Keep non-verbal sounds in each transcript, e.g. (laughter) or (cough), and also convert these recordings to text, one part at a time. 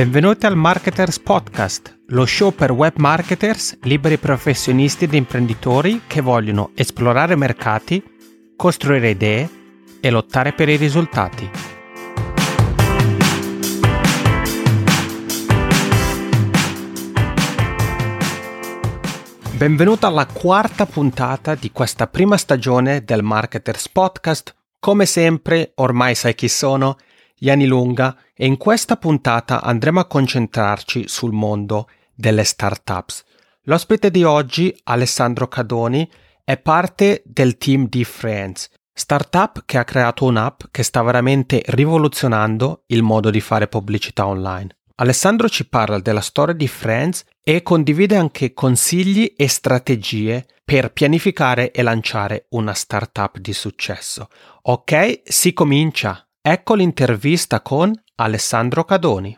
Benvenuti al Marketers Podcast, lo show per web marketers, liberi professionisti ed imprenditori che vogliono esplorare mercati, costruire idee e lottare per i risultati. Benvenuto alla quarta puntata di questa prima stagione del Marketers Podcast. Come sempre, ormai sai chi sono, Iani Lunga, e in questa puntata andremo a concentrarci sul mondo delle startups. L'ospite di oggi, Alessandro Cadoni, è parte del team di Friends, startup che ha creato un'app che sta veramente rivoluzionando il modo di fare pubblicità online. Alessandro ci parla della storia di Friends e condivide anche consigli e strategie per pianificare e lanciare una startup di successo. Ok, si comincia. Ecco l'intervista con Alessandro Cadoni.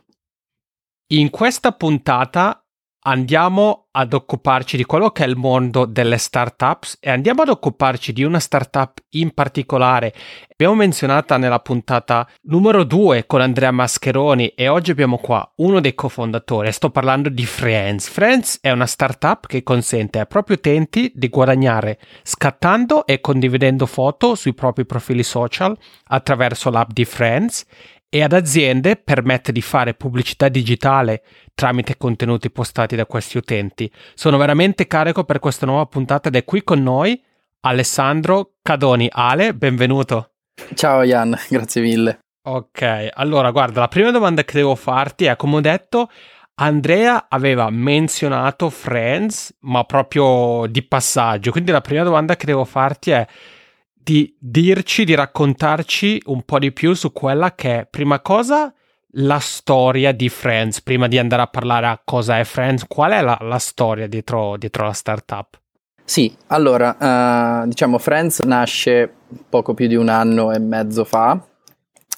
In questa puntata andiamo ad occuparci di quello che è il mondo delle startups e andiamo ad occuparci di una startup in particolare. Abbiamo menzionata nella puntata numero 2 con Andrea Mascheroni e oggi abbiamo qua uno dei cofondatori. Sto parlando di Friends. Friends è una startup che consente ai propri utenti di guadagnare scattando e condividendo foto sui propri profili social attraverso l'app di Friends e ad aziende permette di fare pubblicità digitale tramite contenuti postati da questi utenti. Sono veramente carico per questa nuova puntata ed è qui con noi Alessandro Cadoni. Ale, benvenuto. Ciao Jan, (laughs) grazie mille. Ok, allora guarda, la prima domanda che devo farti è, come ho detto, Andrea aveva menzionato Friends, ma proprio di passaggio, quindi la prima domanda che devo farti è di dirci, di raccontarci un po' di più su quella che è, prima cosa, la storia di Friends, prima di andare a parlare a cosa è Friends, qual è la, la storia dietro, dietro la startup? Sì, allora, uh, diciamo Friends nasce poco più di un anno e mezzo fa,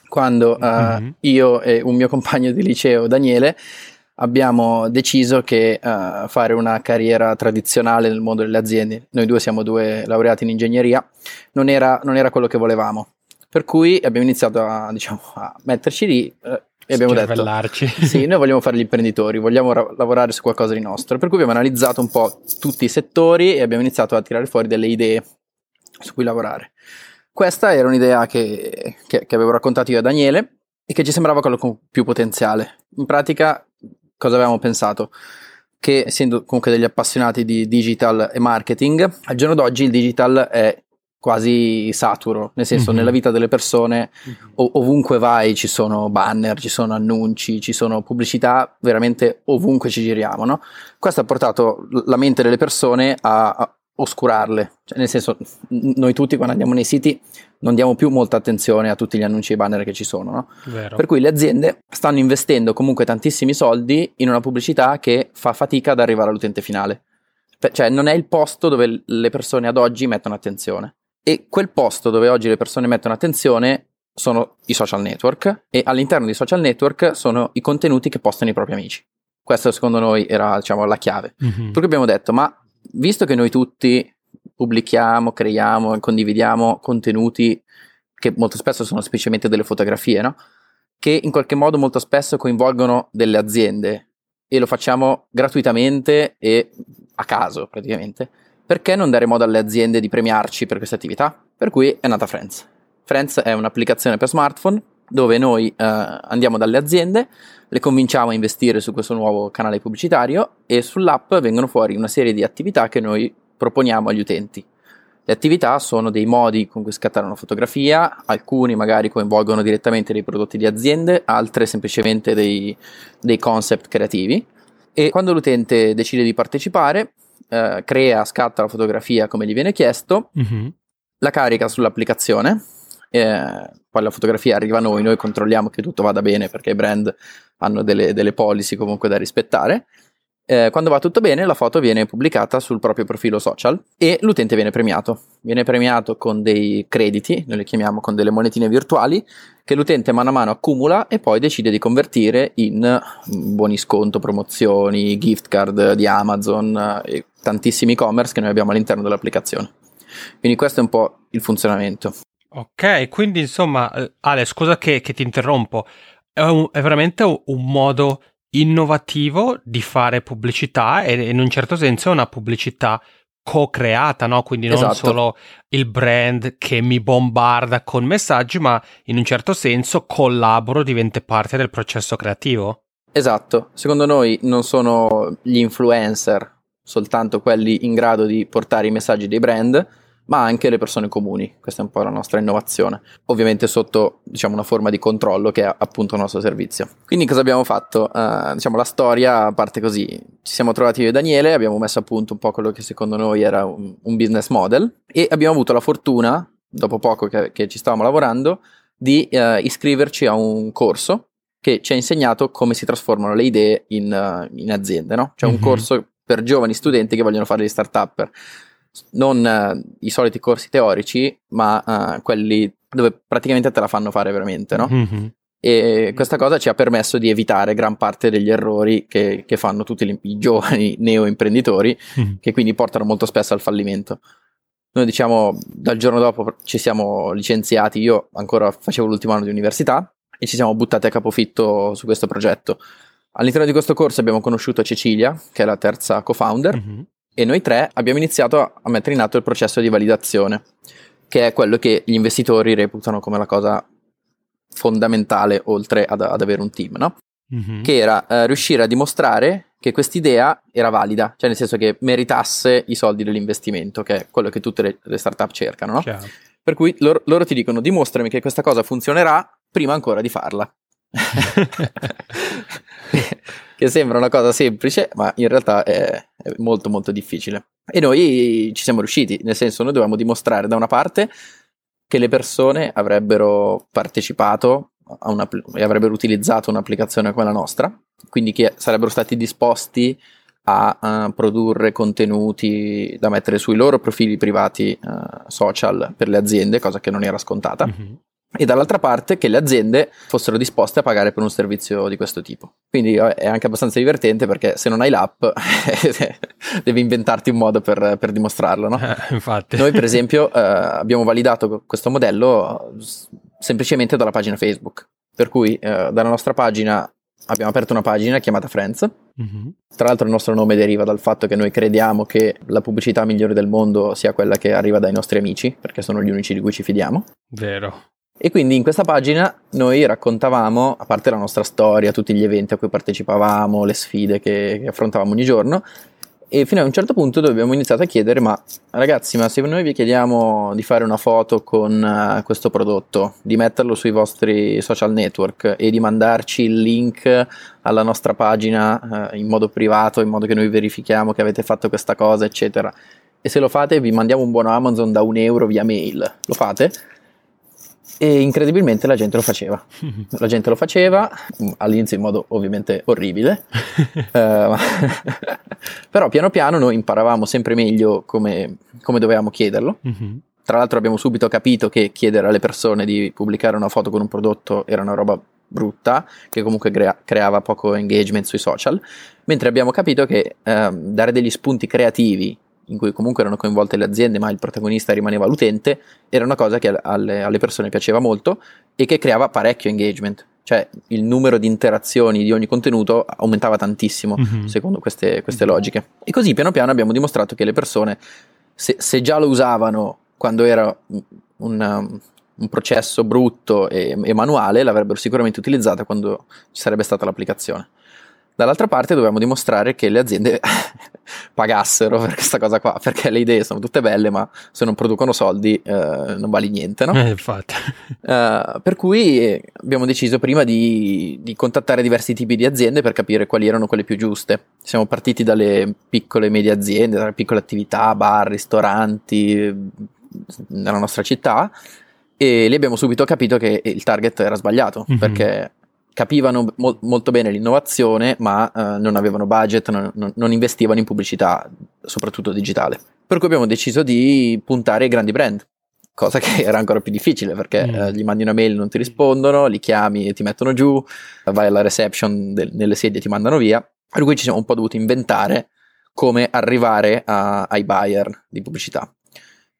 quando uh, mm-hmm. io e un mio compagno di liceo, Daniele, abbiamo deciso che uh, fare una carriera tradizionale nel mondo delle aziende, noi due siamo due laureati in ingegneria, non era, non era quello che volevamo. Per cui abbiamo iniziato a, diciamo, a metterci lì uh, e abbiamo detto: (laughs) Sì, noi vogliamo fare gli imprenditori, vogliamo ra- lavorare su qualcosa di nostro. Per cui abbiamo analizzato un po' tutti i settori e abbiamo iniziato a tirare fuori delle idee su cui lavorare. Questa era un'idea che, che, che avevo raccontato io a Daniele e che ci sembrava quello con più potenziale. In pratica cosa avevamo pensato? Che essendo comunque degli appassionati di digital e marketing, al giorno d'oggi il digital è quasi saturo, nel senso mm-hmm. nella vita delle persone mm-hmm. ov- ovunque vai ci sono banner, ci sono annunci, ci sono pubblicità, veramente ovunque ci giriamo, no? Questo ha portato la mente delle persone a, a oscurarle, cioè, nel senso noi tutti quando andiamo nei siti non diamo più molta attenzione a tutti gli annunci e banner che ci sono, no? Per cui le aziende stanno investendo comunque tantissimi soldi in una pubblicità che fa fatica ad arrivare all'utente finale. Cioè non è il posto dove le persone ad oggi mettono attenzione. E quel posto dove oggi le persone mettono attenzione sono i social network e all'interno dei social network sono i contenuti che postano i propri amici. Questo secondo noi era diciamo, la chiave. Mm-hmm. Per cui abbiamo detto, ma visto che noi tutti pubblichiamo, creiamo e condividiamo contenuti che molto spesso sono semplicemente delle fotografie, no? Che in qualche modo molto spesso coinvolgono delle aziende e lo facciamo gratuitamente e a caso praticamente. Perché non dare modo alle aziende di premiarci per questa attività? Per cui è nata Friends. Friends è un'applicazione per smartphone dove noi eh, andiamo dalle aziende, le convinciamo a investire su questo nuovo canale pubblicitario e sull'app vengono fuori una serie di attività che noi proponiamo agli utenti. Le attività sono dei modi con cui scattare una fotografia, alcuni magari coinvolgono direttamente dei prodotti di aziende, altre semplicemente dei, dei concept creativi e quando l'utente decide di partecipare, eh, crea, scatta la fotografia come gli viene chiesto, mm-hmm. la carica sull'applicazione eh, poi la fotografia arriva a noi, noi controlliamo che tutto vada bene perché i brand hanno delle, delle policy comunque da rispettare. Eh, quando va tutto bene, la foto viene pubblicata sul proprio profilo social e l'utente viene premiato. Viene premiato con dei crediti, noi le chiamiamo con delle monetine virtuali, che l'utente mano a mano accumula e poi decide di convertire in buoni sconto, promozioni, gift card di Amazon e tantissimi e-commerce che noi abbiamo all'interno dell'applicazione. Quindi questo è un po' il funzionamento. Ok, quindi insomma, eh, Ale, scusa che, che ti interrompo, è, un, è veramente un, modo innovativo di fare pubblicità e in un certo senso è una pubblicità co-creata, no? Quindi non esatto. solo il brand che mi bombarda con messaggi, ma in un certo senso collaboro, diventa parte del processo creativo. Esatto, secondo noi non sono gli influencer soltanto quelli in grado di portare i messaggi dei brand, ma anche le persone comuni. Questa è un po' la nostra innovazione. Ovviamente sotto diciamo, una forma di controllo che è appunto il nostro servizio. Quindi cosa abbiamo fatto? Uh, diciamo la storia parte così. Ci siamo trovati io e Daniele, abbiamo messo a punto un po' quello che secondo noi era un, un business model e abbiamo avuto la fortuna, dopo poco che, che ci stavamo lavorando, di uh, iscriverci a un corso che ci ha insegnato come si trasformano le idee in, uh, in aziende, no? Cioè mm-hmm. un mhm. corso per giovani studenti che vogliono fare gli start-up non uh, i soliti corsi teorici, ma uh, quelli dove praticamente te la fanno fare veramente, no? Mm-hmm. E questa cosa ci ha permesso di evitare gran parte degli errori che, che fanno tutti gli, i giovani (laughs) neo-imprenditori, mm-hmm. che quindi portano molto spesso al fallimento. Noi diciamo, dal giorno dopo ci siamo licenziati, io ancora facevo l'ultimo anno di università e ci siamo buttati a capofitto su questo progetto. All'interno di questo corso abbiamo conosciuto Cecilia, che è la terza co-founder, mm-hmm e noi tre abbiamo iniziato a mettere in atto il processo di validazione, che è quello che gli investitori reputano come la cosa fondamentale oltre ad, ad avere un team, no? Mm-hmm. Che era eh, riuscire a dimostrare che quest'idea era valida, cioè nel senso che meritasse i soldi dell'investimento, che è quello che tutte le, le startup cercano, no? Chiaro. Per cui loro, loro ti dicono dimostrami che questa cosa funzionerà prima ancora di farla. (laughs) che sembra una cosa semplice, ma in realtà è, è, molto molto difficile. E noi ci siamo riusciti, nel senso noi dovevamo dimostrare da una parte che le persone avrebbero partecipato una, e avrebbero utilizzato un'applicazione come la nostra, quindi che sarebbero stati disposti a uh, produrre contenuti da mettere sui loro profili privati uh, social per le aziende, cosa che non era scontata. Mm-hmm e dall'altra parte che le aziende fossero disposte a pagare per un servizio di questo tipo. Quindi è anche abbastanza divertente perché se non hai l'app (laughs) devi inventarti un modo per, per dimostrarlo. No? Eh, infatti. Noi per (laughs) esempio eh, abbiamo validato questo modello semplicemente dalla pagina Facebook, per cui eh, dalla nostra pagina abbiamo aperto una pagina chiamata Friends. Mm-hmm. Tra l'altro il nostro nome deriva dal fatto che noi crediamo che la pubblicità migliore del mondo sia quella che arriva dai nostri amici, perché sono gli unici di cui ci fidiamo. Vero. E quindi in questa pagina noi raccontavamo, a parte la nostra storia, tutti gli eventi a cui partecipavamo, le sfide che, che affrontavamo ogni giorno, e fino a un certo punto abbiamo iniziato a chiedere, ma ragazzi, ma se noi vi chiediamo di fare una foto con uh, questo prodotto, di metterlo sui vostri social network e di mandarci il link alla nostra pagina uh, in modo privato, in modo che noi verifichiamo che avete fatto questa cosa, eccetera, e se lo fate vi mandiamo un buono Amazon da un euro via mail, lo fate? E incredibilmente la gente lo faceva. (laughs) La gente lo faceva, all'inizio in modo ovviamente orribile, (laughs) uh, (laughs) però piano piano noi imparavamo sempre meglio come, come dovevamo chiederlo. Mm-hmm. Tra l'altro abbiamo subito capito che chiedere alle persone di pubblicare una foto con un prodotto era una roba brutta, che comunque crea- creava poco engagement sui social, mentre abbiamo capito che uh, dare degli spunti creativi in cui comunque erano coinvolte le aziende, ma il protagonista rimaneva l'utente, era una cosa che alle, alle persone piaceva molto e che creava parecchio engagement. Cioè il numero di interazioni di ogni contenuto aumentava tantissimo mm-hmm. secondo queste, queste, logiche. E così piano piano abbiamo dimostrato che le persone, se, se già lo usavano quando era un, un processo brutto e, e manuale, l'avrebbero sicuramente utilizzata quando ci sarebbe stata l'applicazione. Dall'altra parte dobbiamo dimostrare che le aziende (laughs) pagassero per questa cosa qua, perché le idee sono tutte belle, ma se non producono soldi eh, non vale niente, no? Eh, infatti. Uh, per cui abbiamo deciso prima di, di, contattare diversi tipi di aziende per capire quali erano quelle più giuste. Siamo partiti dalle piccole e medie aziende, dalle piccole attività, bar, ristoranti nella nostra città e lì abbiamo subito capito che il target era sbagliato, mm-hmm. perché capivano mo- molto bene l'innovazione, ma uh, non avevano budget, non, non, investivano in pubblicità, soprattutto digitale. Per cui abbiamo deciso di puntare ai grandi brand, cosa che era ancora più difficile perché mm. uh, gli mandi una mail, non ti rispondono, li chiami e ti mettono giù, vai alla reception del, nelle sedie e ti mandano via. Per cui ci siamo un po' dovuti inventare come arrivare a, ai buyer di pubblicità.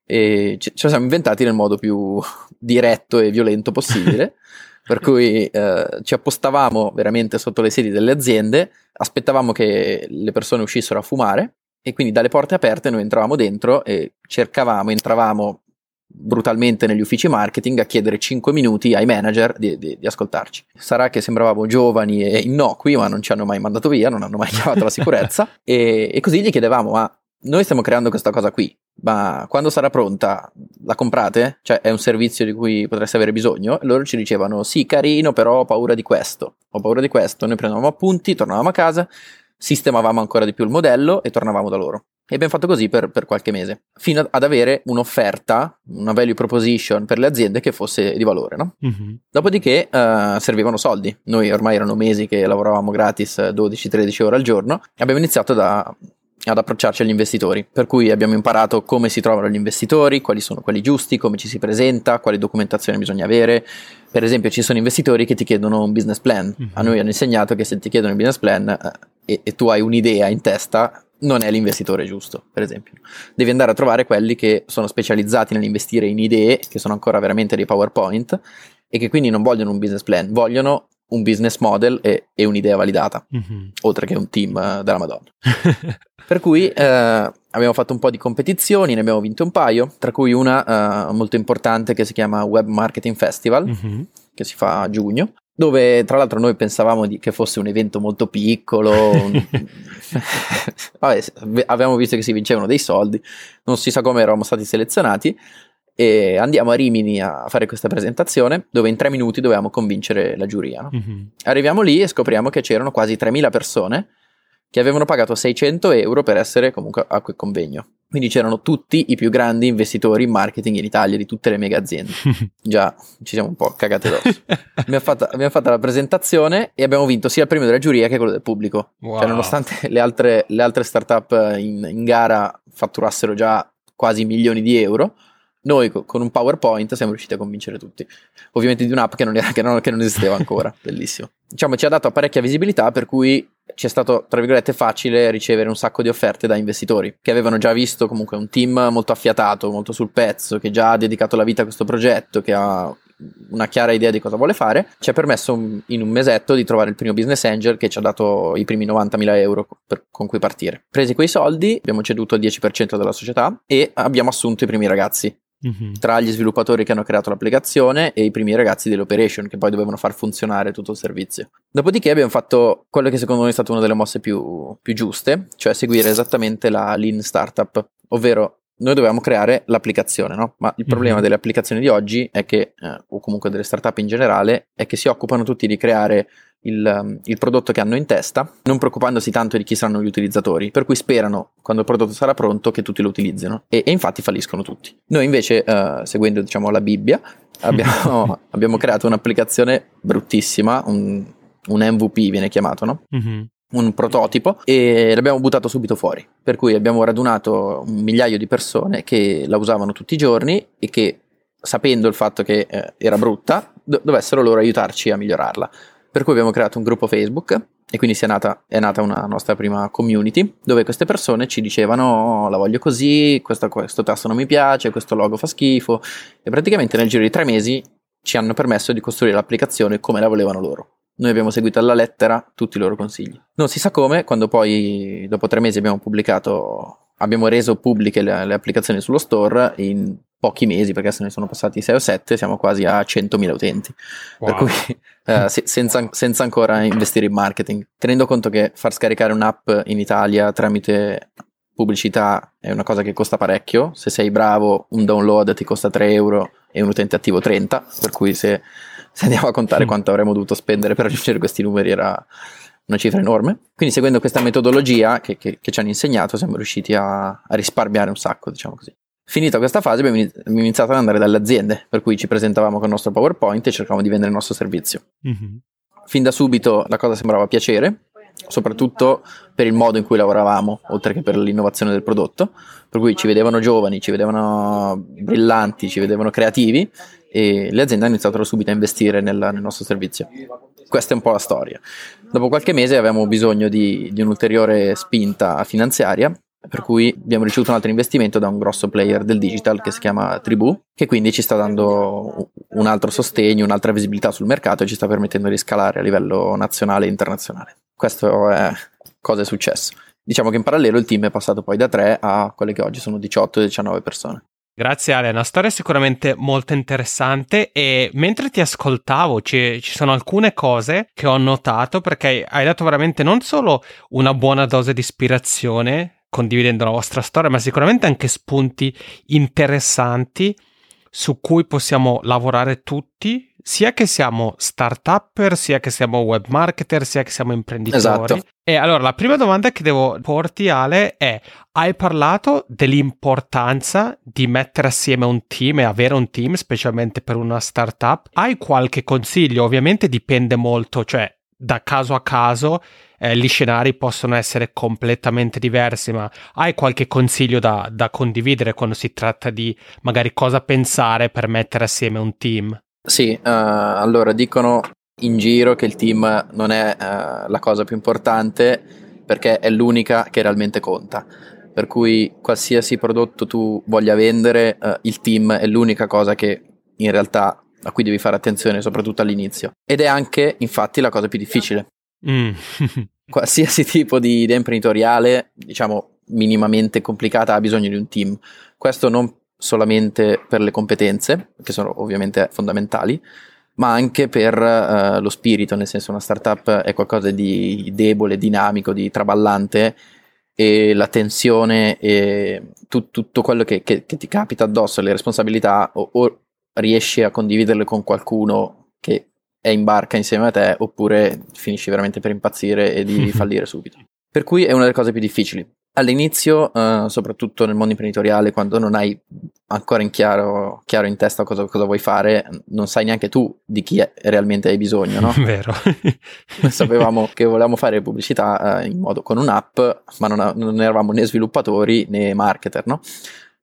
E ce lo siamo inventati nel modo più diretto e violento possibile. (laughs) per cui eh, ci appostavamo veramente sotto le sedi delle aziende, aspettavamo che le persone uscissero a fumare e quindi dalle porte aperte noi entravamo dentro e cercavamo, entravamo brutalmente negli uffici marketing a chiedere 5 minuti ai manager di, di, di, ascoltarci. Sarà che sembravamo giovani e innocui, ma non ci hanno mai mandato via, non hanno mai chiamato la sicurezza. (laughs) e, e, così gli chiedevamo: Ma noi stiamo creando questa cosa qui, ma quando sarà pronta la comprate? Cioè è un servizio di cui potreste avere bisogno? E loro ci dicevano: Sì, carino, però ho paura di questo. Ho paura di questo. Noi prendevamo appunti, tornavamo a casa, sistemavamo ancora di più il modello e tornavamo da loro. E abbiamo fatto così per, per, qualche mese, fino ad avere un'offerta, una value proposition per le aziende che fosse di valore. No? Mm-hmm. Dopodiché uh, servivano soldi. Noi ormai erano mesi che lavoravamo gratis 12-13 ore al giorno abbiamo iniziato da, ad approcciarci agli investitori, per cui abbiamo imparato come si trovano gli investitori, quali sono quelli giusti, come ci si presenta, quale documentazione bisogna avere. Per esempio ci sono investitori che ti chiedono un business plan. Mm-hmm. A noi hanno insegnato che se ti chiedono un business plan eh, e, e tu hai un'idea in testa, non è l'investitore giusto, per esempio. Devi andare a trovare quelli che sono specializzati nell'investire in idee, che sono ancora veramente dei PowerPoint, e che quindi non vogliono un business plan, vogliono un business model e, e un'idea validata, mm-hmm. oltre che un team uh, della Madonna. (laughs) per cui uh, abbiamo fatto un po' di competizioni, ne abbiamo vinto un paio, tra cui una uh, molto importante che si chiama Web Marketing Festival, mm-hmm. che si fa a giugno, dove tra l'altro noi pensavamo di, che fosse un evento molto piccolo, un... (laughs) Vabbè, avevamo visto che si vincevano dei soldi, non si sa come eravamo stati selezionati e andiamo a Rimini a fare questa presentazione dove in tre minuti dovevamo convincere la giuria. No? Mm-hmm. Arriviamo lì e scopriamo che c'erano quasi 3.000 persone che avevano pagato 600 euro per essere comunque a quel convegno. Quindi c'erano tutti i più grandi investitori in marketing in Italia di tutte le mega aziende. (laughs) Già, ci siamo un po' cagate addosso. (laughs) abbiamo, fatto, abbiamo, fatto, la presentazione e abbiamo vinto sia il premio della giuria che quello del pubblico. Wow. Cioè, nonostante le altre, le altre startup in, in gara fatturassero già quasi milioni di euro, noi con un PowerPoint siamo riusciti a convincere tutti. Ovviamente di un'app che non, era, che non, che non esisteva ancora, (laughs) bellissimo. Diciamo ci ha dato parecchia visibilità per cui ci è stato, tra virgolette, facile ricevere un sacco di offerte da investitori che avevano già visto comunque un team molto affiatato, molto sul pezzo, che già ha dedicato la vita a questo progetto, che ha una chiara idea di cosa vuole fare, ci ha permesso in un mesetto di trovare il primo business angel che ci ha dato i primi 90.000 euro per, con cui partire. Presi quei soldi, abbiamo ceduto il 10% della società e abbiamo assunto i primi ragazzi mm-hmm. tra gli sviluppatori che hanno creato l'applicazione e i primi ragazzi dell'operation che poi dovevano far funzionare tutto il servizio. Dopodiché abbiamo fatto quello che secondo noi è stata una delle mosse più, più giuste, cioè seguire esattamente la lean startup, ovvero noi dovevamo creare l'applicazione, no? Ma il problema mm-hmm. delle applicazioni di oggi è che, eh, o comunque delle startup in generale, è che si occupano tutti di creare il, um, il, prodotto che hanno in testa, non preoccupandosi tanto di chi saranno gli utilizzatori, per cui sperano, quando il prodotto sarà pronto, che tutti lo utilizzino e, e infatti falliscono tutti. Noi invece, uh, seguendo diciamo la Bibbia, (laughs) abbiamo, abbiamo creato un'applicazione bruttissima, un, un MVP viene chiamato, no? Mm-hmm un prototipo e l'abbiamo buttato subito fuori. Per cui abbiamo radunato un migliaio di persone che la usavano tutti i giorni e che, sapendo il fatto che eh, era brutta, do- dovessero loro aiutarci a migliorarla. Per cui abbiamo creato un gruppo Facebook e quindi è nata, è nata una nostra prima community dove queste persone ci dicevano oh, la voglio così, questo, questo tasto non mi piace, questo logo fa schifo e praticamente nel giro di tre mesi ci hanno permesso di costruire l'applicazione come la volevano loro. Noi abbiamo seguito alla lettera tutti i loro consigli. Non si sa come, quando poi dopo tre mesi abbiamo pubblicato, abbiamo reso pubbliche le, le applicazioni sullo store in pochi mesi, perché se ne sono passati 6 o 7, siamo quasi a 100.000 utenti. Wow. Per cui eh, (laughs) se, senza, senza, ancora investire in marketing. Tenendo conto che far scaricare un'app in Italia tramite pubblicità è una cosa che costa parecchio, se sei bravo un download ti costa 3 euro e un utente attivo 30, per cui se, se andiamo a contare quanto avremmo dovuto spendere per raggiungere questi numeri era una cifra enorme. Quindi seguendo questa metodologia che, che, che ci hanno insegnato siamo riusciti a, a risparmiare un sacco, diciamo così. Finita questa fase abbiamo iniziato ad andare dalle aziende, per cui ci presentavamo con il nostro PowerPoint e cercavamo di vendere il nostro servizio. Mm-hmm. Fin da subito la cosa sembrava piacere, soprattutto per il modo in cui lavoravamo, oltre che per l'innovazione del prodotto, per cui ci vedevano giovani, ci vedevano brillanti, ci vedevano creativi e le aziende hanno iniziato subito a investire nel, nel nostro servizio. Questa è un po' la storia. Dopo qualche mese avevamo bisogno di, di un'ulteriore spinta finanziaria per cui abbiamo ricevuto un altro investimento da un grosso player del digital che si chiama Tribù, che quindi ci sta dando un altro sostegno, un'altra visibilità sul mercato e ci sta permettendo di scalare a livello nazionale e internazionale. Questo è cosa è successo. Diciamo che in parallelo il team è passato poi da 3 a quelle che oggi sono 18-19 persone. Grazie Ale, è una storia sicuramente molto interessante e mentre ti ascoltavo ci, ci, sono alcune cose che ho notato perché hai dato veramente non solo una buona dose di ispirazione condividendo la vostra storia, ma sicuramente anche spunti interessanti su cui possiamo lavorare tutti sia che siamo start-upper, sia che siamo web marketer, sia che siamo imprenditori. Esatto. E allora la prima domanda che devo porti Ale è: hai parlato dell'importanza di mettere assieme un team e avere un team, specialmente per una startup? Hai qualche consiglio? Ovviamente dipende molto, cioè da caso a caso eh, gli scenari possono essere completamente diversi, ma hai qualche consiglio da, da condividere quando si tratta di magari cosa pensare per mettere assieme un team? Sì, uh, allora dicono in giro che il team non è uh, la cosa più importante perché è l'unica che realmente conta. Per cui qualsiasi prodotto tu voglia vendere, uh, il team è l'unica cosa che in realtà a cui devi fare attenzione, soprattutto all'inizio. Ed è anche, infatti, la cosa più difficile. Mm. (laughs) (laughs) qualsiasi tipo di idea imprenditoriale, diciamo minimamente complicata, ha bisogno di un team. Questo non solamente per le competenze, che sono ovviamente fondamentali, ma anche per uh, lo spirito, nel senso una startup è qualcosa di debole, dinamico, di traballante e la tensione e tu, tutto quello che, che, che, ti capita addosso, le responsabilità, o, o, riesci a condividerle con qualcuno che è in barca insieme a te, oppure finisci veramente per impazzire e di (laughs) fallire subito. Per cui è una delle cose più difficili. All'inizio, uh, soprattutto nel mondo imprenditoriale, quando non hai ancora in chiaro, chiaro in testa cosa, cosa, vuoi fare, non sai neanche tu di chi è, realmente hai bisogno, no? (laughs) Vero. (laughs) Sapevamo che volevamo fare pubblicità in modo con un'app, ma non, non, eravamo né sviluppatori né marketer, no?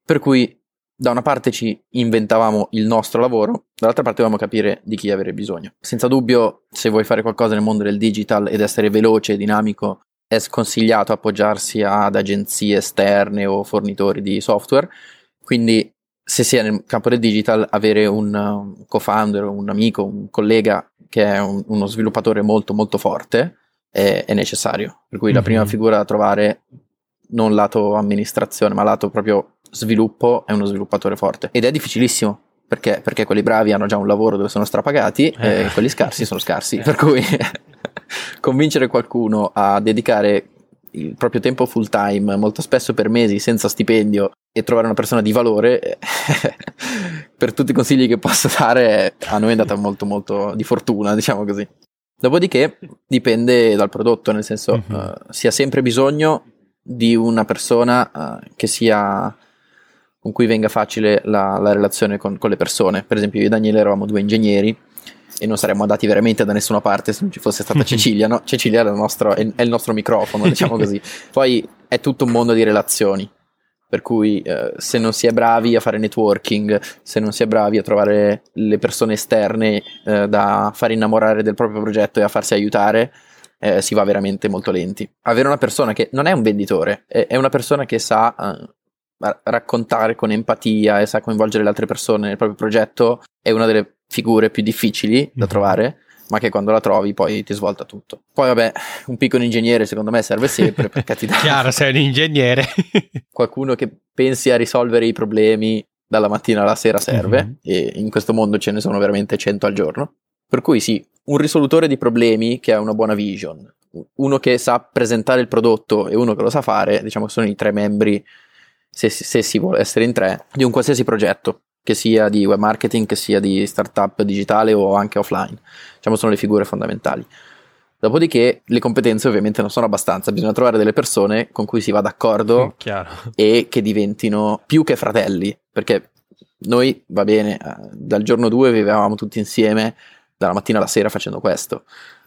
Per cui da una parte ci inventavamo il nostro lavoro, dall'altra parte dovevamo capire di chi avere bisogno. Senza dubbio, se vuoi fare qualcosa nel mondo del digital ed essere veloce e dinamico, è sconsigliato appoggiarsi ad agenzie esterne o fornitori di software, quindi se si è nel campo del digital avere un co-founder, un amico, un collega che è un, uno sviluppatore molto molto forte è, è necessario. Per cui mm-hmm. la prima mhm. figura da trovare non lato amministrazione, ma lato proprio sviluppo è uno sviluppatore forte. Ed è difficilissimo. Perché? Perché quelli bravi hanno già un lavoro dove sono strapagati eh. e quelli scarsi sono scarsi. (laughs) Eh. Per cui (laughs) convincere qualcuno a dedicare il proprio tempo full time, molto spesso per mesi senza stipendio, e trovare una persona di valore, (laughs) per tutti i consigli che posso dare, a noi è andata molto molto di fortuna, diciamo così. Dopodiché dipende dal prodotto, nel senso mm-hmm. uh, si ha sempre bisogno di una persona uh, che sia con cui venga facile la, la relazione con, con, le persone. Per esempio, io e Daniele eravamo due ingegneri e non saremmo andati veramente da nessuna parte se non ci fosse stata (laughs) Cecilia, no? Cecilia è il nostro, è, è il nostro microfono, diciamo così. (laughs) Poi è tutto un mondo di relazioni, per cui eh, se non si è bravi a fare networking, se non si è bravi a trovare le persone esterne eh, da far innamorare del proprio progetto e a farsi aiutare, eh, si va veramente molto lenti. Avere una persona che non è un venditore, è, è una persona che sa eh, raccontare con empatia e sa coinvolgere le altre persone nel proprio progetto, è una delle figure più difficili da mhm. trovare, ma che quando la trovi poi ti svolta tutto. Poi vabbè, un piccolo ingegnere secondo me serve sempre perché (laughs) ti dà... Chiaro, sei un ingegnere. (laughs) qualcuno che pensi a risolvere i problemi dalla mattina alla sera serve mm-hmm. e in questo mondo ce ne sono veramente 100 al giorno. Per cui sì, un risolutore di problemi che ha una buona vision, uno che sa presentare il prodotto e uno che lo sa fare, diciamo che sono i tre membri, se, se si vuole essere in tre, di un qualsiasi progetto che sia di web marketing, che sia di startup digitale o anche offline. Diciamo sono le figure fondamentali. Dopodiché le competenze ovviamente non sono abbastanza, bisogna trovare delle persone con cui si va d'accordo Chiaro. e che diventino più che fratelli, perché noi, va bene, eh, dal giorno 2 vivevamo tutti insieme, dalla mattina alla sera facendo questo,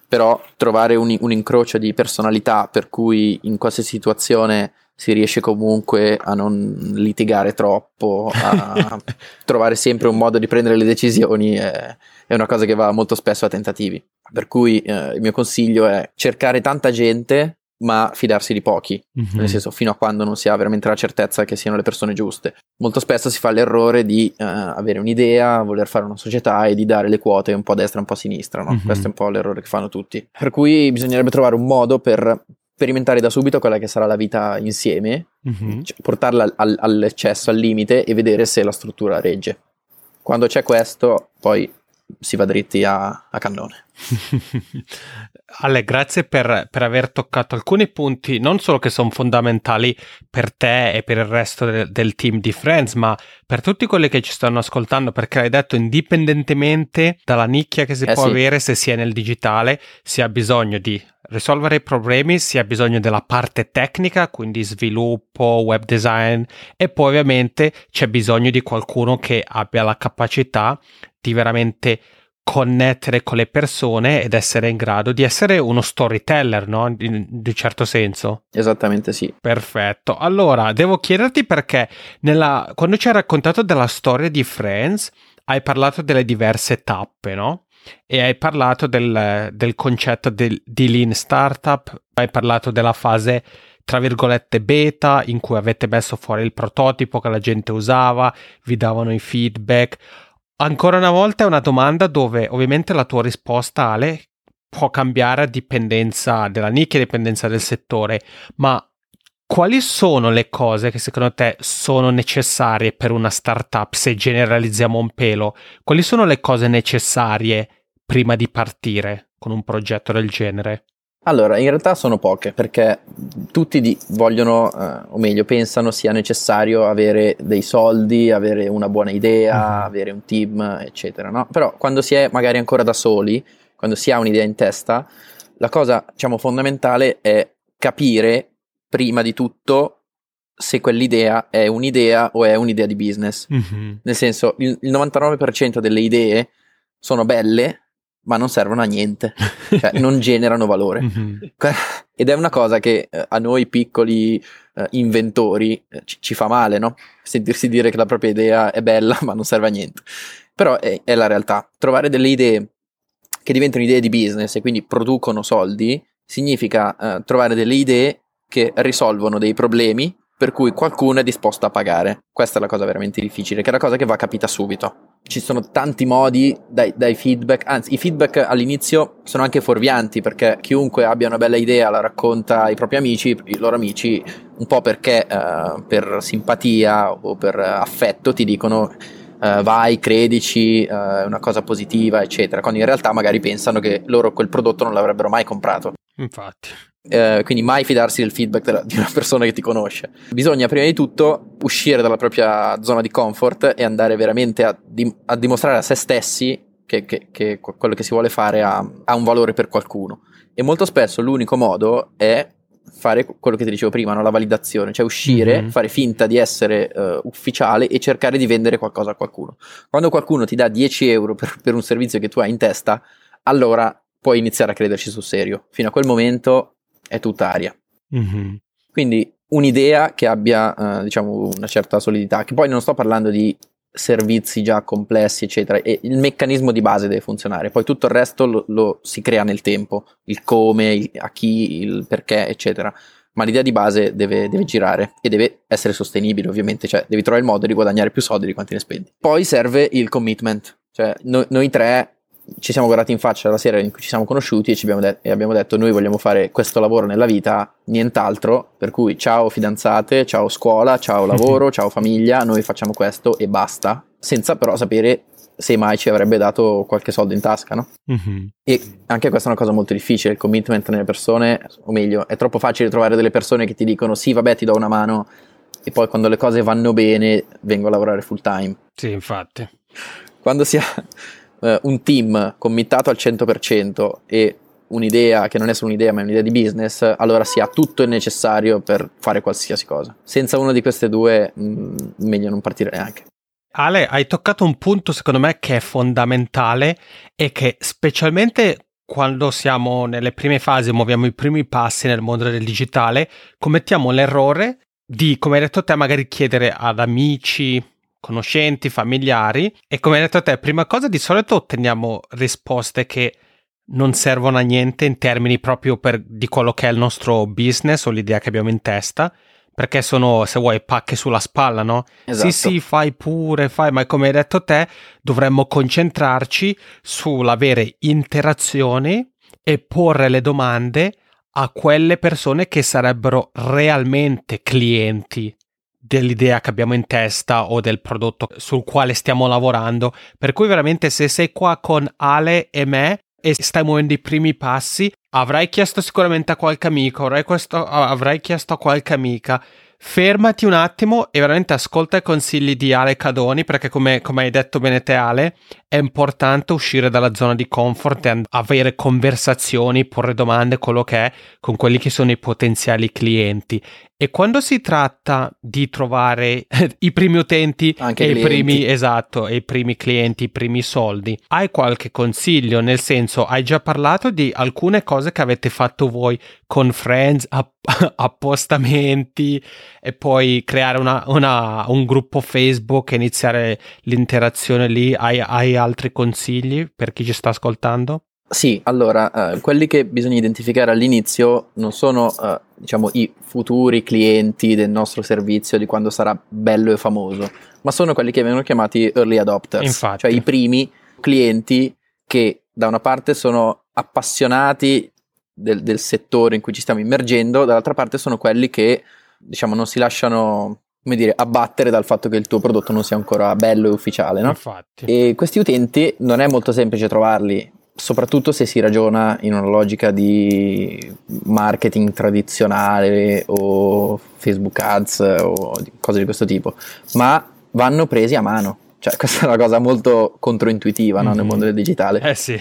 però trovare un, un incrocio di personalità per cui in qualsiasi situazione si riesce comunque a non litigare troppo, a (laughs) trovare sempre un modo di prendere le decisioni, è, è, una cosa che va molto spesso a tentativi. Per cui eh, il mio consiglio è cercare tanta gente, ma fidarsi di pochi, mm-hmm. nel senso fino a quando non si ha veramente la certezza che siano le persone giuste. Molto spesso si fa l'errore di uh, avere un'idea, voler fare una società e di dare le quote un po' a destra e un po' a sinistra, no? mm-hmm. Questo è un po' l'errore che fanno tutti. Per cui bisognerebbe trovare un modo per sperimentare da subito quella che sarà la vita insieme, mm-hmm. cioè portarla al, all'eccesso, al limite e vedere se la struttura regge. Quando c'è questo, poi si va dritti a, a cannone. (laughs) Ale, grazie per, per, aver toccato alcuni punti, non solo che sono fondamentali per te e per il resto de, del team di Friends, ma per tutti quelli che ci stanno ascoltando, perché hai detto indipendentemente dalla nicchia che si eh può sì. avere, se si è nel digitale, si ha bisogno di risolvere i problemi, si ha bisogno della parte tecnica, quindi sviluppo, web design, e poi ovviamente c'è bisogno di qualcuno che abbia la capacità di veramente connettere con le persone ed essere in grado di essere uno storyteller, no? In, in certo senso. Esattamente sì. Perfetto. Allora, devo chiederti perché nella, quando ci hai raccontato della storia di Friends, hai parlato delle diverse tappe, no? E hai parlato del, del concetto del, di lean startup, hai parlato della fase tra virgolette beta in cui avete messo fuori il prototipo che la gente usava, vi davano i feedback Ancora una volta è una domanda dove ovviamente la tua risposta, Ale, può cambiare a dipendenza della nicchia, a dipendenza del settore, ma quali sono le cose che secondo te sono necessarie per una startup se generalizziamo un pelo? Quali sono le cose necessarie prima di partire con un progetto del genere? Allora, in realtà sono poche perché tutti vogliono, eh, o meglio, pensano sia necessario avere dei soldi, avere una buona idea, uh-huh. avere un team, eccetera. No? Però quando si è magari ancora da soli, quando si ha un'idea in testa, la cosa, diciamo, fondamentale è capire prima di tutto se quell'idea è un'idea o è un'idea di business. Uh-huh. Nel senso, il, il 99% delle idee sono belle, ma non servono a niente, (laughs) cioè non generano valore. Mm-hmm. Ed è una cosa che eh, a noi piccoli eh, inventori eh, ci, ci, fa male, no? Sentirsi dire che la propria idea è bella, (laughs) ma non serve a niente. Però è, è la realtà. Trovare delle idee che diventano idee di business e quindi producono soldi significa eh, trovare delle idee che risolvono dei problemi per cui qualcuno è disposto a pagare. Questa è la cosa veramente difficile, che è la cosa che va capita subito. Ci sono tanti modi dai, dai, feedback, anzi i feedback all'inizio sono anche fuorvianti perché chiunque abbia una bella idea la racconta ai propri amici, i loro amici un po' perché uh, per simpatia o per affetto ti dicono uh, vai, credici, uh, è una cosa positiva, eccetera, quando in realtà magari pensano che loro quel prodotto non l'avrebbero mai comprato. Infatti. Eh, quindi mai fidarsi del feedback della, (laughs) di una persona che ti conosce. Bisogna prima di tutto uscire dalla propria zona di comfort e andare veramente a, di, a dimostrare a se stessi che, che, che, quello che si vuole fare ha, ha, un valore per qualcuno. E molto spesso l'unico modo è fare quello che ti dicevo prima, no? la validazione, cioè uscire, mm-hmm. fare finta di essere uh, ufficiale e cercare di vendere qualcosa a qualcuno. Quando qualcuno ti dà 10 euro per, per un servizio che tu hai in testa, allora puoi iniziare a crederci sul serio. Fino a quel momento è tutta aria. Mm-hmm. Quindi un'idea che abbia, uh, diciamo, una certa solidità, che poi non sto parlando di servizi già complessi, eccetera, e il meccanismo di base deve funzionare, poi tutto il resto lo, lo si crea nel tempo, il come, il, a chi, il perché, eccetera. Ma l'idea di base deve, deve, girare e deve essere sostenibile, ovviamente, cioè devi trovare il modo di guadagnare più soldi di quanti ne spendi. Poi serve il commitment, cioè no, noi tre ci siamo guardati in faccia la sera in cui ci siamo conosciuti e, abbiamo, de- e abbiamo detto noi vogliamo fare questo lavoro nella vita, nient'altro, per cui ciao fidanzate, ciao scuola, ciao (laughs) lavoro, ciao famiglia, noi facciamo questo e basta, senza però sapere se mai ci avrebbe dato qualche soldo in tasca, no? Mm-hmm. E anche questa è una cosa molto difficile, il commitment nelle persone, o meglio, è troppo facile trovare delle persone che ti dicono sì, vabbè, ti do una mano, e poi quando le cose vanno bene vengo a lavorare full time. Sì, infatti. Quando si ha eh, un team committato al 100% e un'idea che non è solo un'idea ma è un'idea di business, allora si ha tutto il necessario per fare qualsiasi cosa. Senza una di queste due, mh, mm, meglio non partire neanche. Ale, hai toccato un punto secondo me che è fondamentale e che specialmente quando siamo nelle prime fasi, muoviamo i primi passi nel mondo del digitale, commettiamo l'errore di, come hai detto te, magari chiedere ad amici, conoscenti, familiari e come hai detto te, prima cosa di solito otteniamo risposte che non servono a niente in termini proprio per, di quello che è il nostro business o l'idea che abbiamo in testa, perché sono, se vuoi, pacche sulla spalla, no? Esatto. Sì, sì, fai pure, fai, ma come hai detto te, dovremmo concentrarci sull'avere interazioni e porre le domande a quelle persone che sarebbero realmente clienti dell'idea che abbiamo in testa o del prodotto sul quale stiamo lavorando. Per cui veramente se sei qua con Ale e me e stai muovendo i primi passi, avrai chiesto sicuramente a qualche amico, avrai, questo, avrai chiesto a qualche amica fermati un attimo e veramente ascolta i consigli di Ale Cadoni perché come, come, hai detto bene te Ale è importante uscire dalla zona di comfort e avere conversazioni, porre domande, quello che è con quelli che sono i potenziali clienti e quando si tratta di trovare i primi utenti Anche e clienti. i primi esatto, e i primi clienti, i primi soldi, hai qualche consiglio? Nel senso, hai già parlato di alcune cose che avete fatto voi con friends, app- (laughs) appostamenti e poi creare una, una, un gruppo Facebook e iniziare l'interazione lì? Hai, hai altri consigli per chi ci sta ascoltando? Sì, allora, eh, quelli che bisogna identificare all'inizio non sono, eh, diciamo, i futuri clienti del nostro servizio di quando sarà bello e famoso, ma sono quelli che vengono chiamati early adopters, Infatti. cioè i primi clienti che da una parte sono appassionati del, del settore in cui ci stiamo immergendo, dall'altra parte sono quelli che, diciamo, non si lasciano come dire, abbattere dal fatto che il tuo prodotto non sia ancora bello e ufficiale, no? Infatti. E questi utenti non è molto semplice trovarli, soprattutto se si ragiona in una logica di marketing tradizionale o Facebook Ads o cose di questo tipo, ma vanno presi a mano. Cioè, (laughs) questa è una cosa molto controintuitiva no? nel Mhm. mondo del digitale. Eh sì.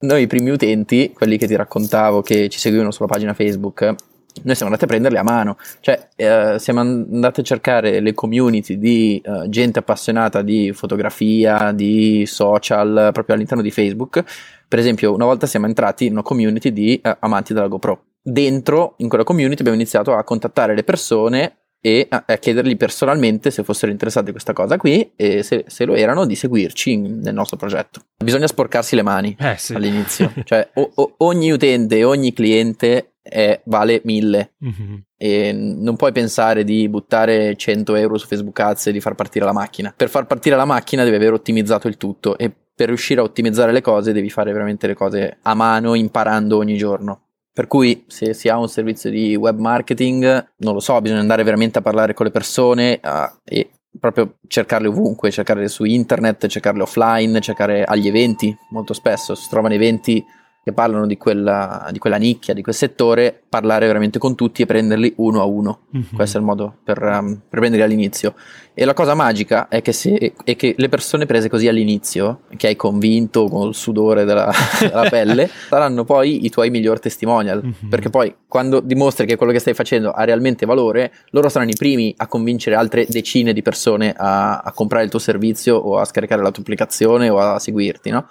Noi i primi utenti, quelli che ti raccontavo che ci seguivano sulla pagina Facebook, noi siamo andati a prenderli a mano, cioè eh, siamo andati a cercare le community di eh, gente appassionata di fotografia, di social, proprio all'interno di Facebook. Per esempio, una volta siamo entrati in una community di eh, amanti della GoPro. Dentro, in quella community, abbiamo iniziato a contattare le persone e a, a chiedergli personalmente se fossero interessati a questa cosa qui e se, se lo erano di seguirci in- nel nostro progetto. Bisogna sporcarsi le mani Eh sì. all'inizio. (laughs) cioè, o- o- ogni utente, ogni cliente è- vale mille Mhm. e non puoi pensare di buttare 100 euro su Facebook Ads e di far partire la macchina. Per far partire la macchina devi aver ottimizzato il tutto e per riuscire a ottimizzare le cose devi fare veramente le cose a mano, imparando ogni giorno. Per cui se si ha un servizio di web marketing, non lo so, bisogna andare veramente a parlare con le persone ah, e proprio cercarle ovunque, cercarle su internet, cercarle offline, cercare agli eventi, molto spesso si trovano eventi che parlano di quella, di quella nicchia, di quel settore, parlare veramente con tutti e prenderli uno a uno. Mhm. Questo è il modo per, um, per prenderli all'inizio. E la cosa magica è che, se, è che le persone prese così all'inizio, che hai convinto con il sudore della, (laughs) della pelle, saranno poi i tuoi miglior testimonial. Mhm. Perché poi quando dimostri che quello che stai facendo ha realmente valore, loro saranno i primi a convincere altre decine di persone a, a comprare il tuo servizio o a scaricare la tua applicazione o a seguirti, no?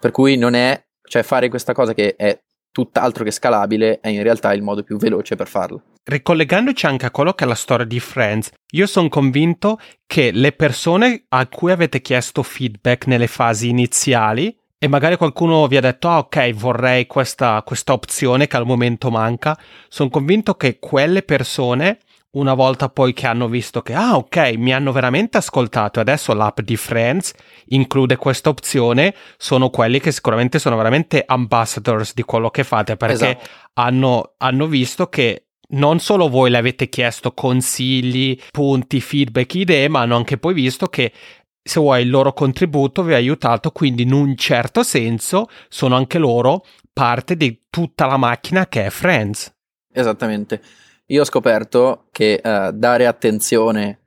Per cui non è, cioè fare questa cosa che è tutt'altro che scalabile è in realtà il modo più veloce per farlo. Ricollegandoci anche a quello che è la storia di Friends, io sono convinto che le persone a cui avete chiesto feedback nelle fasi iniziali e magari qualcuno vi ha detto ah ok vorrei questa, questa opzione che al momento manca, sono convinto che quelle persone una volta poi che hanno visto che ah ok mi hanno veramente ascoltato e adesso l'app di Friends include questa opzione, sono quelli che sicuramente sono veramente ambassadors di quello che fate perché Esatto. hanno, hanno visto che non solo voi le avete chiesto consigli, punti, feedback, idee, ma hanno anche poi visto che se vuoi il loro contributo vi ha aiutato, quindi in un certo senso sono anche loro parte di tutta la macchina che è Friends. Esattamente. Io ho scoperto che eh, dare attenzione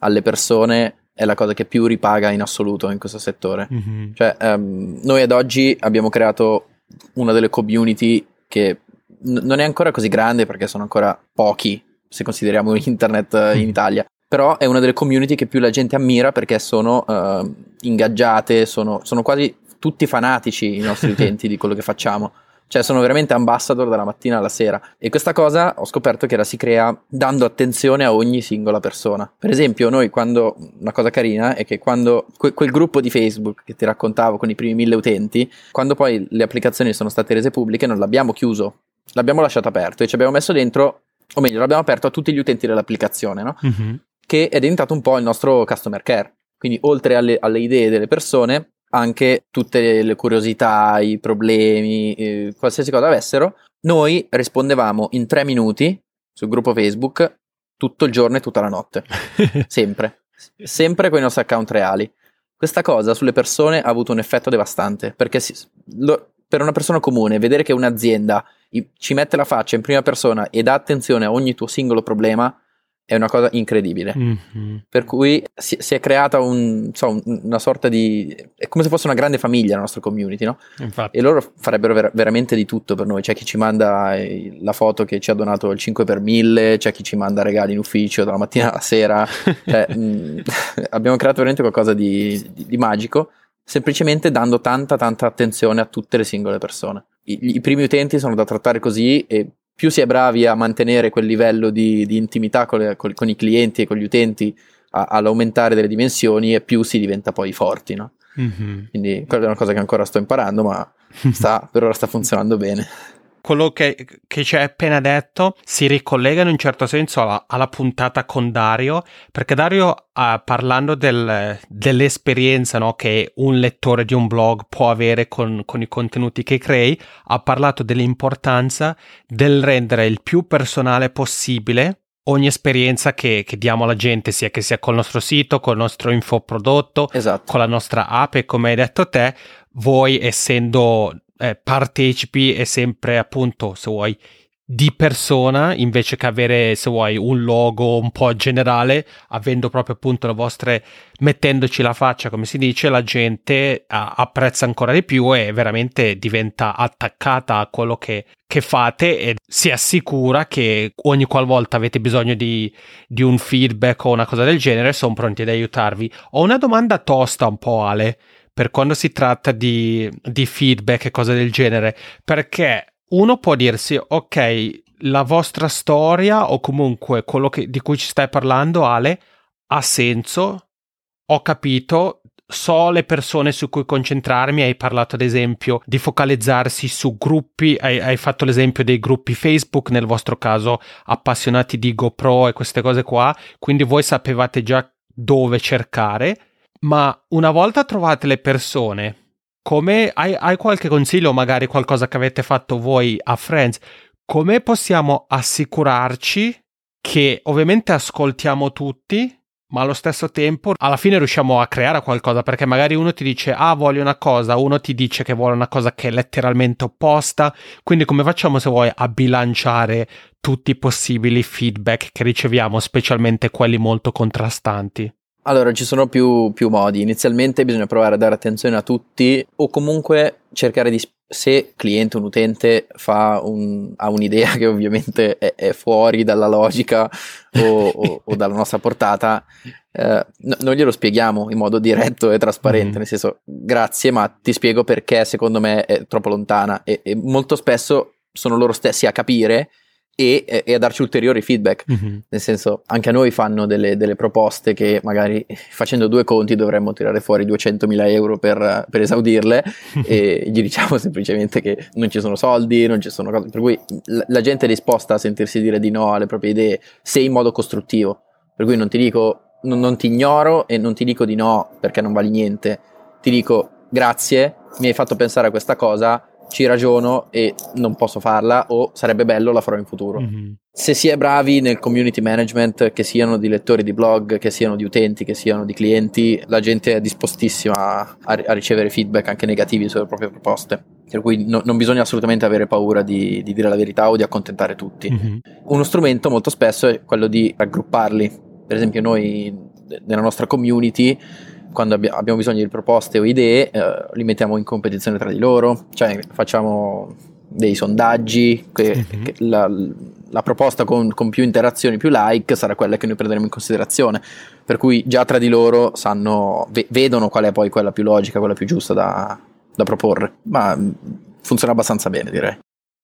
alle persone è la cosa che più ripaga in assoluto in questo settore. Mhm. Cioè, ehm, noi ad oggi abbiamo creato una delle community che n- non è ancora così grande perché sono ancora pochi se consideriamo (laughs) internet eh, in Mm. Italia. Però è una delle community che più la gente ammira perché sono eh, ingaggiate, sono, sono quasi tutti fanatici i nostri (laughs) utenti di quello che facciamo. Cioè sono veramente ambassador dalla mattina alla sera e questa cosa ho scoperto che la si crea dando attenzione a ogni singola persona. Per esempio noi quando, una cosa carina è che quando que- quel gruppo di Facebook che ti raccontavo con i primi mille utenti, quando poi le applicazioni sono state rese pubbliche non l'abbiamo chiuso, l'abbiamo lasciato aperto e ci abbiamo messo dentro, o meglio l'abbiamo aperto a tutti gli utenti dell'applicazione, no? Mm-hmm. Che è diventato un po' il nostro customer care. Quindi oltre alle, alle idee delle persone anche tutte le curiosità, i problemi, eh, qualsiasi cosa avessero, noi rispondevamo in tre minuti sul gruppo Facebook tutto il giorno e tutta la notte. (laughs) Sempre. Sempre con i nostri account reali. Questa cosa sulle persone ha avuto un effetto devastante perché si, lo, per una persona comune vedere che un'azienda ci mette la faccia in prima persona e dà attenzione a ogni tuo singolo problema è una cosa incredibile. Mm-hmm. Per cui si, si è creata un, so, una sorta di... è come se fosse una grande famiglia la nostra community, no? Infatti. E loro farebbero ver- veramente di tutto per noi. C'è chi ci manda la foto che ci ha donato il 5 per 1000, c'è chi ci manda regali in ufficio dalla mattina alla sera. (laughs) cioè, mh, mm, (laughs) abbiamo creato veramente qualcosa di, di, di magico, semplicemente dando tanta, tanta attenzione a tutte le singole persone. I, I primi utenti sono da trattare così e più si è bravi a mantenere quel livello di, di intimità con, le, con, con, i clienti e con gli utenti a, all'aumentare delle dimensioni e più si diventa poi forti, no? Mm-hmm. Quindi quella è una cosa che ancora sto imparando, ma (laughs) sta, per ora sta funzionando bene quello che, che, ci hai appena detto si ricollega in un certo senso alla, alla puntata con Dario, perché Dario, uh, parlando del, dell'esperienza no, che un lettore di un blog può avere con, con, i contenuti che crei, ha parlato dell'importanza del rendere il più personale possibile ogni esperienza che, che, diamo alla gente, sia che sia col nostro sito, col nostro infoprodotto, esatto. con la nostra app e come hai detto te, voi essendo eh, partecipi è sempre appunto, se vuoi, di persona invece che avere, se vuoi, un logo un po' generale, avendo proprio appunto le vostre, mettendoci la faccia, come si dice, la gente a, apprezza ancora di più e veramente diventa attaccata a quello che, che fate e si assicura che ogni qualvolta avete bisogno di, di un feedback o una cosa del genere sono pronti ad aiutarvi. Ho una domanda tosta un po' Ale per quando si tratta di, di feedback e cose del genere, perché uno può dirsi, ok, la vostra storia o comunque quello che, di cui ci stai parlando, Ale, ha senso, ho capito, so le persone su cui concentrarmi, hai parlato ad esempio di focalizzarsi su gruppi, hai, hai, fatto l'esempio dei gruppi Facebook, nel vostro caso appassionati di GoPro e queste cose qua, quindi voi sapevate già dove cercare, ma una volta trovate le persone, come hai, hai qualche consiglio, magari qualcosa che avete fatto voi a Friends, come possiamo assicurarci che ovviamente ascoltiamo tutti, ma allo stesso tempo alla fine riusciamo a creare qualcosa? Perché magari uno ti dice ah voglio una cosa, uno ti dice che vuole una cosa che è letteralmente opposta, quindi come facciamo se vuoi a bilanciare tutti i possibili feedback che riceviamo, specialmente quelli molto contrastanti? Allora, ci sono più, più, modi. Inizialmente bisogna provare a dare attenzione a tutti o comunque cercare di... Se cliente, un utente fa un, ha un'idea che ovviamente è, è fuori dalla logica o, o, o (laughs) dalla nostra portata, eh, no, non glielo spieghiamo in modo diretto e trasparente, mm. nel senso grazie ma ti spiego perché secondo me è troppo lontana e, e molto spesso sono loro stessi a capire e, e, a darci ulteriori feedback. Mm-hmm. Nel senso, anche a noi fanno delle, delle, proposte che magari facendo due conti dovremmo tirare fuori 200.000 euro per, per esaudirle (laughs) e gli diciamo semplicemente che non ci sono soldi, non ci sono cose. Per cui la, la gente è disposta a sentirsi dire di no alle proprie idee se in modo costruttivo. Per cui non ti dico, non, non ti ignoro e non ti dico di no perché non vali niente. Ti dico grazie, mi hai fatto pensare a questa cosa, ci ragiono e non posso farla o sarebbe bello la farò in futuro. Mm-hmm. Se si è bravi nel community management, che siano di lettori di blog, che siano di utenti, che siano di clienti, la gente è dispostissima a, a ricevere feedback anche negativi sulle proprie proposte. Per cui no, non bisogna assolutamente avere paura di, di, dire la verità o di accontentare tutti. Mm-hmm. Uno strumento molto spesso è quello di raggrupparli. Per esempio noi nella nostra community quando abbi- abbiamo bisogno di proposte o idee, eh, li mettiamo in competizione tra di loro, cioè facciamo dei sondaggi, che, mm-hmm. che la, la, proposta con, con, più interazioni, più like sarà quella che noi prenderemo in considerazione, per cui già tra di loro sanno, ve- vedono qual è poi quella più logica, quella più giusta da, da proporre. Ma funziona abbastanza bene direi.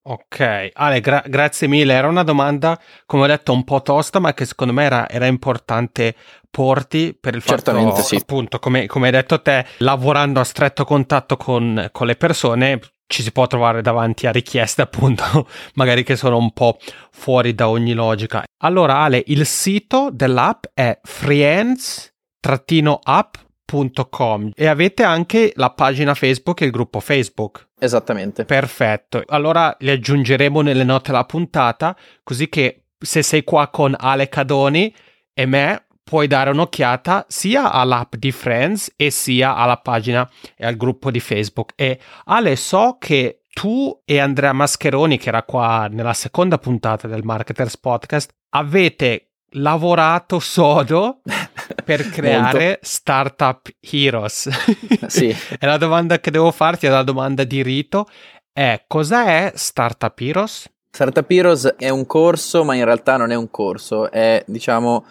Ok, Ale, gra- grazie mille. Era una domanda, come ho detto, un po' tosta, ma che secondo me era, era importante porti per il Certamente fatto, sì. appunto, come, come, hai detto te, lavorando a stretto contatto con, con le persone, ci si può trovare davanti a richieste, appunto, (laughs) magari che sono un po' fuori da ogni logica. Allora, Ale, il sito dell'app è friends-app Com, e avete anche la pagina Facebook e il gruppo Facebook. Esattamente. Perfetto. Allora li aggiungeremo nelle note alla puntata, così che se sei qua con Ale Cadoni e me puoi dare un'occhiata sia all'app di Friends e sia alla pagina e al gruppo di Facebook. E Ale, so che tu e Andrea Mascheroni, che era qua nella seconda puntata del Marketers Podcast, avete lavorato sodo (laughs) per creare Startup Heroes. (laughs) sì. e la domanda che devo farti è la domanda di rito è cosa è Startup Heroes? Startup Heroes è un corso, ma in realtà non è un corso, è diciamo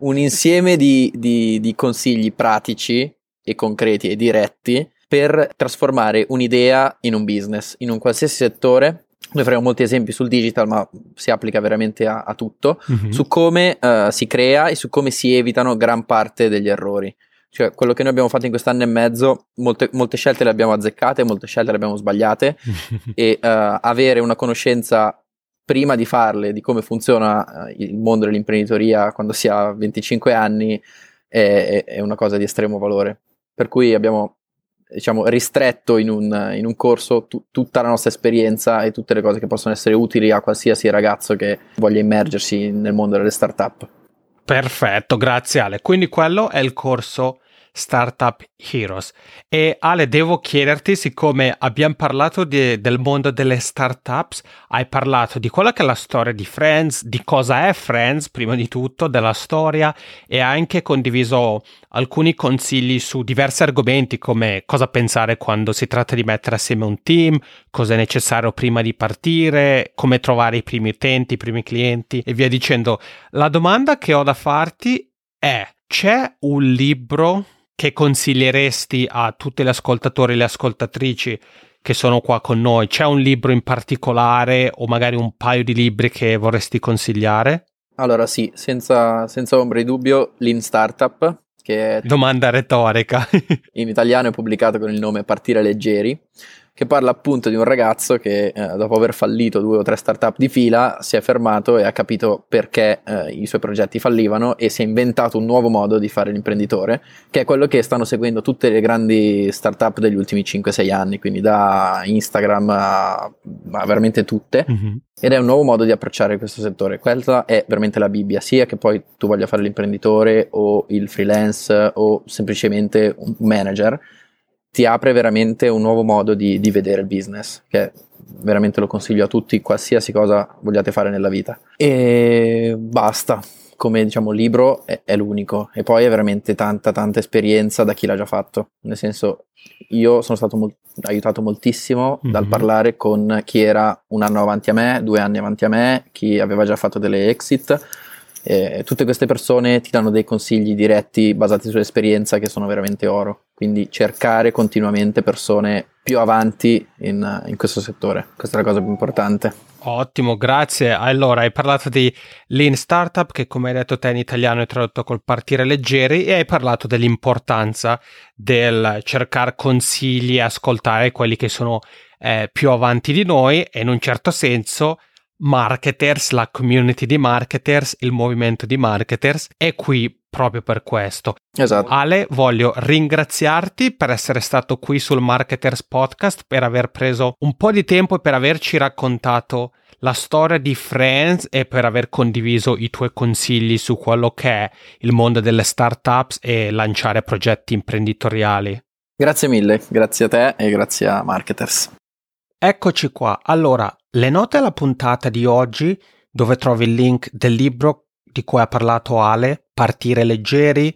un insieme di, di, di consigli pratici e concreti e diretti per trasformare un'idea in un business, in un qualsiasi settore noi faremo molti esempi sul digital, ma si applica veramente a, a tutto, mm-hmm. su come uh, si crea e su come si evitano gran parte degli errori. Cioè, quello che noi abbiamo fatto in quest'anno e mezzo, molte, molte scelte le abbiamo azzeccate, molte scelte le abbiamo sbagliate (laughs) e uh, avere una conoscenza prima di farle, di come funziona uh, il mondo dell'imprenditoria quando si ha 25 anni, è, è una cosa di estremo valore. Per cui abbiamo diciamo, ristretto in un, in un corso tu, tutta la nostra esperienza e tutte le cose che possono essere utili a qualsiasi ragazzo che voglia immergersi nel mondo delle startup. Perfetto, grazie Ale. Quindi quello è il corso Startup Heroes. E Ale, devo chiederti, siccome abbiamo parlato di, del mondo delle startups, hai parlato di quella che è la storia di Friends, di cosa è Friends, prima di tutto, della storia, e hai anche condiviso alcuni consigli su diversi argomenti, come cosa pensare quando si tratta di mettere assieme un team, cosa è necessario prima di partire, come trovare i primi utenti, i primi clienti, e via dicendo. La domanda che ho da farti è, c'è un libro che consiglieresti a tutti gli ascoltatori e le ascoltatrici che sono qua con noi? C'è un libro in particolare o magari un paio di libri che vorresti consigliare? Allora sì, senza, senza ombra di dubbio, Lean Startup, che è... Domanda retorica. (laughs) in italiano è pubblicato con il nome Partire Leggeri che parla appunto di un ragazzo che eh, dopo aver fallito due o tre startup di fila si è fermato e ha capito perché eh, i suoi progetti fallivano e si è inventato un nuovo modo di fare l'imprenditore, che è quello che stanno seguendo tutte le grandi startup degli ultimi 5-6 anni, quindi da Instagram a, a veramente tutte. Mm-hmm. Ed è un nuovo modo di approcciare questo settore. Questa è veramente la Bibbia, sia che poi tu voglia fare l'imprenditore o il freelance o semplicemente un manager ti apre veramente un nuovo modo di, di, vedere il business, che veramente lo consiglio a tutti, qualsiasi cosa vogliate fare nella vita. E basta, come diciamo libro è, è l'unico, e poi è veramente tanta tanta esperienza da chi l'ha già fatto, nel senso io sono stato molt- aiutato moltissimo mm-hmm. dal parlare con chi era un anno avanti a me, due anni avanti a me, chi aveva già fatto delle exit eh, tutte queste persone ti danno dei consigli diretti basati sull'esperienza che sono veramente oro. Quindi cercare continuamente persone più avanti in, in questo settore. Questa è la cosa più importante. Ottimo, grazie. Allora, hai parlato di Lean Startup, che come hai detto te in italiano è tradotto col partire leggeri, e hai parlato dell'importanza del cercare consigli e ascoltare quelli che sono eh, più avanti di noi e in un certo senso marketers, la community di marketers, il movimento di marketers è qui proprio per questo. Esatto. Ale, voglio ringraziarti per essere stato qui sul Marketers Podcast, per aver preso un po' di tempo e per averci raccontato la storia di Friends e per aver condiviso i tuoi consigli su quello che è il mondo delle startups e lanciare progetti imprenditoriali. Grazie mille, grazie a te e grazie a Marketers. Eccoci qua. Allora, le note alla puntata di oggi, dove trovi il link del libro di cui ha parlato Ale, Partire leggeri,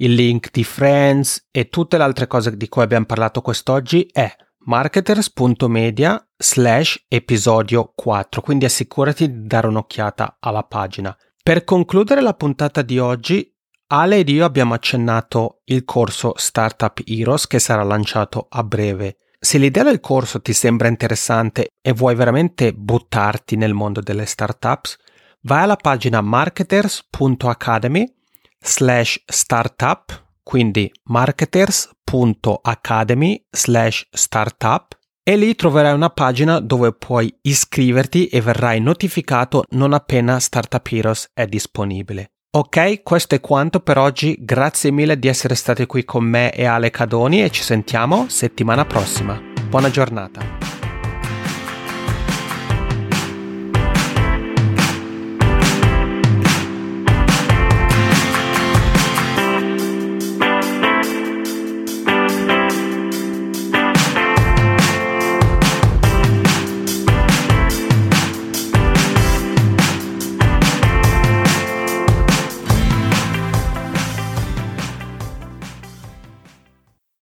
il link di Friends e tutte le altre cose di cui abbiamo parlato quest'oggi, è marketers.media slash episodio 4, quindi assicurati di dare un'occhiata alla pagina. Per concludere la puntata di oggi, Ale ed io abbiamo accennato il corso Startup Heroes che sarà lanciato a breve Se l'idea del corso ti sembra interessante e vuoi veramente buttarti nel mondo delle startups, vai alla pagina marketers.academy slash startup, quindi marketers.academy slash startup e lì troverai una pagina dove puoi iscriverti e verrai notificato non appena Startup Heroes è disponibile. Ok, questo è quanto per oggi, grazie mille di essere stati qui con me e Ale Cadoni e ci sentiamo settimana prossima. Buona giornata.